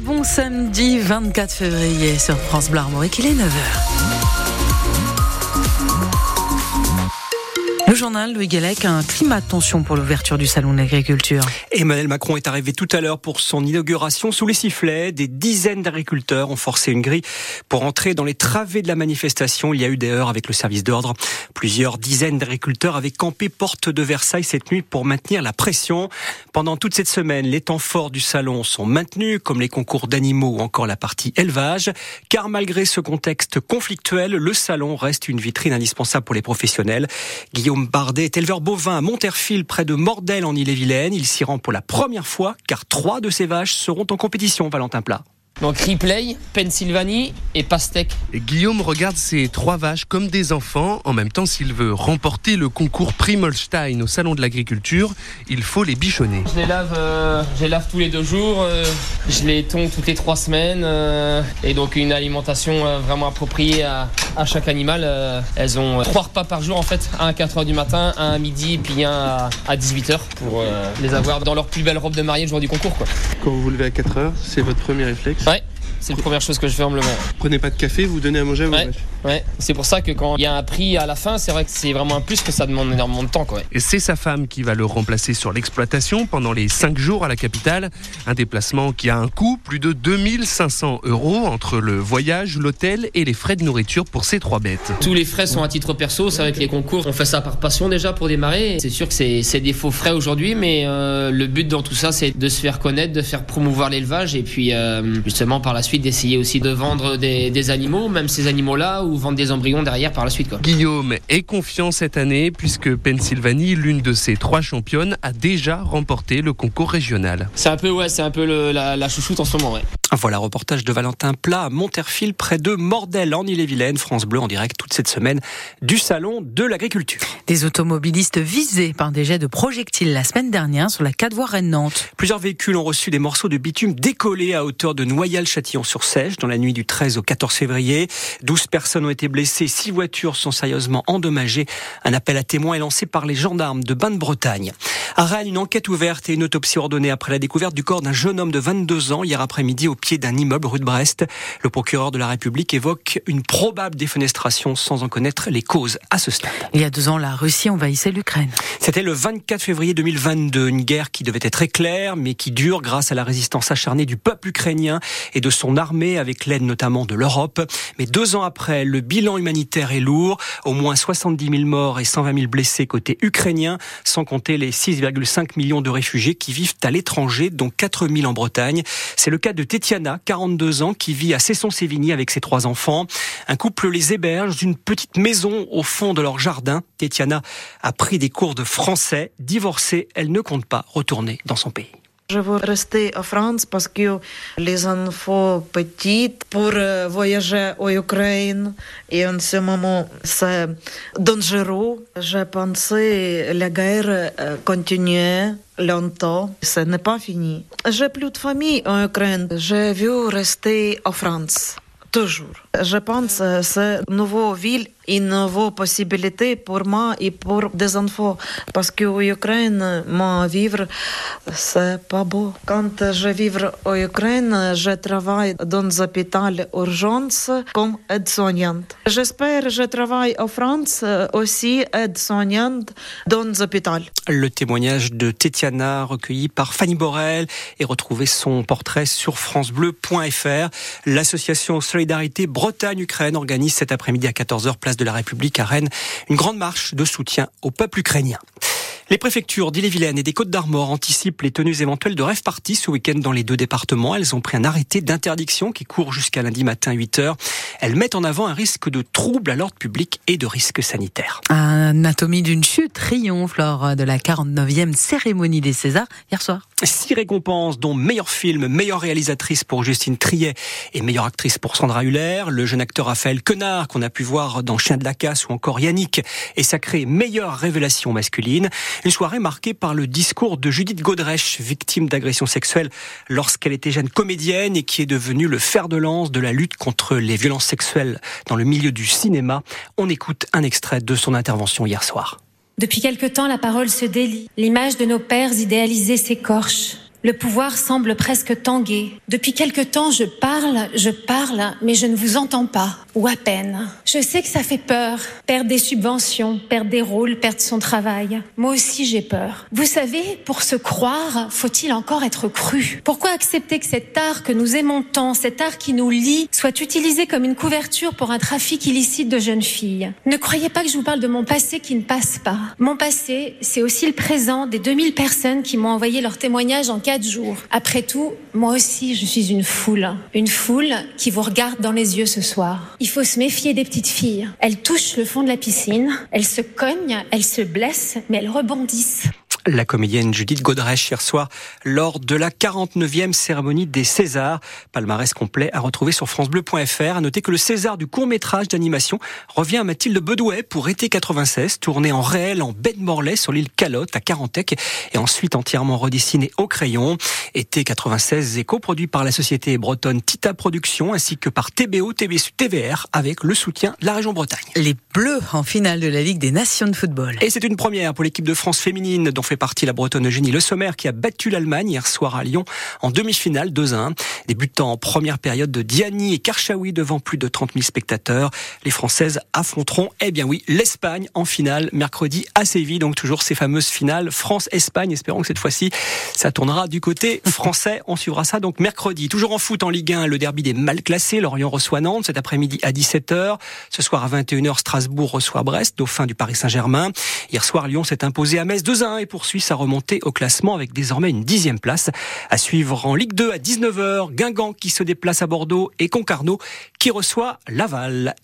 Bon samedi 24 février sur France Bleu Armorique, il est 9h. Le journal Louis Guélec, un climat de tension pour l'ouverture du salon de l'agriculture. Emmanuel Macron est arrivé tout à l'heure pour son inauguration sous les sifflets. Des dizaines d'agriculteurs ont forcé une grille pour entrer dans les travées de la manifestation. Il y a eu des heures avec le service d'ordre. Plusieurs dizaines d'agriculteurs avaient campé porte de Versailles cette nuit pour maintenir la pression. Pendant toute cette semaine, les temps forts du salon sont maintenus, comme les concours d'animaux ou encore la partie élevage. Car malgré ce contexte conflictuel, le salon reste une vitrine indispensable pour les professionnels. Guillaume Bardet est éleveur bovin à Monterfil, près de Mordel en Ille-et-Vilaine. Il s'y rend pour la première fois, car trois de ses vaches seront en compétition, Valentin Plat. Donc Ripley, Pennsylvanie et Pastèque. Guillaume regarde ces trois vaches comme des enfants. En même temps, s'il veut remporter le concours Primolstein au Salon de l'Agriculture, il faut les bichonner. Je les lave, euh, je les lave tous les deux jours. Euh, je les tonds toutes les trois semaines. Euh, et donc une alimentation vraiment appropriée à, chaque animal. elles ont trois repas par jour en fait. Un à 4h du matin, un à midi et puis un à, 18h pour les avoir dans leur plus belle robe de mariée le jour du concours. Quoi. Quand vous vous levez à 4h, c'est votre premier réflexe Ouais, c'est la première chose que je fais en me levant. Prenez pas de café, vous donnez à manger à vos ouais. Ouais, c'est pour ça que quand il y a un prix à la fin, c'est vrai que c'est vraiment un plus que ça demande énormément de temps. Quoi. Et c'est sa femme qui va le remplacer sur l'exploitation pendant les 5 jours à la capitale. Un déplacement qui a un coût, plus de 2500 euros entre le voyage, l'hôtel et les frais de nourriture pour ces trois bêtes. Tous les frais sont à titre perso, c'est avec les concours. On fait ça par passion déjà pour démarrer. C'est sûr que c'est des faux frais aujourd'hui, mais euh, le but dans tout ça, c'est de se faire connaître, de faire promouvoir l'élevage et puis euh, justement par la suite d'essayer aussi de vendre des, des animaux, même ces animaux-là, vendre des embryons derrière par la suite. Quoi. Guillaume est confiant cette année puisque Pennsylvanie, l'une de ses trois championnes, a déjà remporté le concours régional. C'est un peu, ouais, c'est un peu la, la, chouchoute en ce moment. Ouais. Voilà, reportage de Valentin Plat à Monterfil, près de Mordel, en Ille-et-Vilaine. France Bleu en direct toute cette semaine du Salon de l'Agriculture. Des automobilistes visés par des jets de projectiles la semaine dernière sur la 4 voies Rennes-Nantes. Plusieurs véhicules ont reçu des morceaux de bitume décollés à hauteur de Noyal-Châtillon-sur-Sèche dans la nuit du 13 au 14 février. 12 personnes ont été blessées, 6 voitures sont sérieusement endommagées. Un appel à témoins est lancé par les gendarmes de Bain-de-Bretagne. À Rennes, une enquête ouverte et une autopsie ordonnée après la découverte du corps d'un jeune homme de 22 ans hier après-midi au pied d'un immeuble rue de Brest. Le procureur de la République évoque une probable défenestration sans en connaître les causes à ce stade. Il y a deux ans, la Russie envahissait l'Ukraine. C'était le 24 février 2022, une guerre qui devait être éclair, mais qui dure grâce à la résistance acharnée du peuple ukrainien et de son armée, avec l'aide notamment de l'Europe. Mais deux ans après, le bilan humanitaire est lourd, au moins 70 000 morts et 120 000 blessés côté ukrainien, sans compter les 6,5 millions de réfugiés qui vivent à l'étranger, dont 4 000 en Bretagne. C'est le cas de Tétia 42 ans, qui vit à Cesson-Sévigny avec ses trois enfants. Un couple les héberge d'une petite maison au fond de leur jardin. Tétiana a pris des cours de français. Divorcée, elle ne compte pas retourner dans son pays. Je veux rester en France parce que les enfants petits pour euh, voyager en Ukraine et en ce moment c'est dangereux. Je pensais la guerre euh, continuer longtemps. Ce n'est pas fini. J'ai plus de famille en Ukraine. Je veux rester en France. Toujours. Je pense que c'est une nouvelle ville une nouvelle possibilité pour moi et pour des enfants. Parce qu'en Ukraine, moi, vivre, c'est pas beau. Quand je vivre en Ukraine, je travaille dans l'hôpital urgence comme aide-soignante. J'espère que je travaille en France aussi aide-soignante dans l'hôpital. Le témoignage de Tetiana recueilli par Fanny Borel et retrouver son portrait sur francebleu.fr. L'association Solidarité Bretagne-Ukraine organise cet après-midi à 14h place de la République à Rennes une grande marche de soutien au peuple ukrainien. Les préfectures d'Ille-et-Vilaine et des Côtes-d'Armor anticipent les tenues éventuelles de rêve parties ce week-end dans les deux départements. Elles ont pris un arrêté d'interdiction qui court jusqu'à lundi matin 8 h Elles mettent en avant un risque de trouble à l'ordre public et de risques sanitaires. Anatomie d'une chute triomphe lors de la 49e cérémonie des Césars hier soir. Six récompenses, dont meilleur film, meilleure réalisatrice pour Justine Triet et meilleure actrice pour Sandra Huller. Le jeune acteur Raphaël Quenard, qu'on a pu voir dans Chien de la Casse ou encore Yannick, est sacré meilleure révélation masculine. Une soirée marquée par le discours de Judith Godrèche, victime d'agression sexuelle lorsqu'elle était jeune comédienne et qui est devenue le fer de lance de la lutte contre les violences sexuelles dans le milieu du cinéma. On écoute un extrait de son intervention hier soir. Depuis quelque temps, la parole se délie. L'image de nos pères idéalisés s'écorche. Le pouvoir semble presque tanguer. Depuis quelque temps, je parle, je parle, mais je ne vous entends pas, ou à peine. Je sais que ça fait peur, perdre des subventions, perdre des rôles, perdre son travail. Moi aussi, j'ai peur. Vous savez, pour se croire, faut-il encore être cru? Pourquoi accepter que cet art que nous aimons tant, cet art qui nous lie, soit utilisé comme une couverture pour un trafic illicite de jeunes filles? Ne croyez pas que je vous parle de mon passé qui ne passe pas. Mon passé, c'est aussi le présent des 2000 personnes qui m'ont envoyé leur témoignage en cas Après tout, moi aussi, je suis une foule. Une foule qui vous regarde dans les yeux ce soir. Il faut se méfier des petites filles. Elles touchent le fond de la piscine, elles se cognent, elles se blessent, mais elles rebondissent la comédienne Judith Godrèche hier soir lors de la 49e cérémonie des Césars. Palmarès complet à retrouver sur francebleu.fr. À noter que le César du court-métrage d'animation revient à Mathilde Bedouet pour été 96, tourné en réel en baie de Morlaix sur l'île Calotte à Carantec et ensuite entièrement redessiné au crayon. Été 96 est coproduit par la société bretonne Tita Productions ainsi que par TBO, TBSU, TVR avec le soutien de la région Bretagne. Les Bleus en finale de la Ligue des Nations de football. Et c'est une première pour l'équipe de France féminine dont fait fait partie la Bretonne Eugénie Le Sommer qui a battu l'Allemagne hier soir à Lyon en demi-finale 2-1. Débutant en première période de Diani et Karchaoui devant plus de 30 000 spectateurs. Les Françaises affronteront, eh bien oui, l'Espagne en finale mercredi à Séville. Donc toujours ces fameuses finales France-Espagne. Espérons que cette fois-ci, ça tournera du côté français. On suivra ça donc mercredi. Toujours en foot en Ligue 1, le derby des mal classés. Lorient reçoit Nantes cet après-midi à 17h. Ce soir à 21h, Strasbourg reçoit Brest, dauphin du Paris Saint-Germain. Hier soir, Lyon s'est imposé à Metz 2-1 et pour poursuit sa remontée au classement avec désormais une dixième place. À suivre en Ligue 2 à 19h, Guingamp qui se déplace à Bordeaux et Concarneau qui reçoit Laval.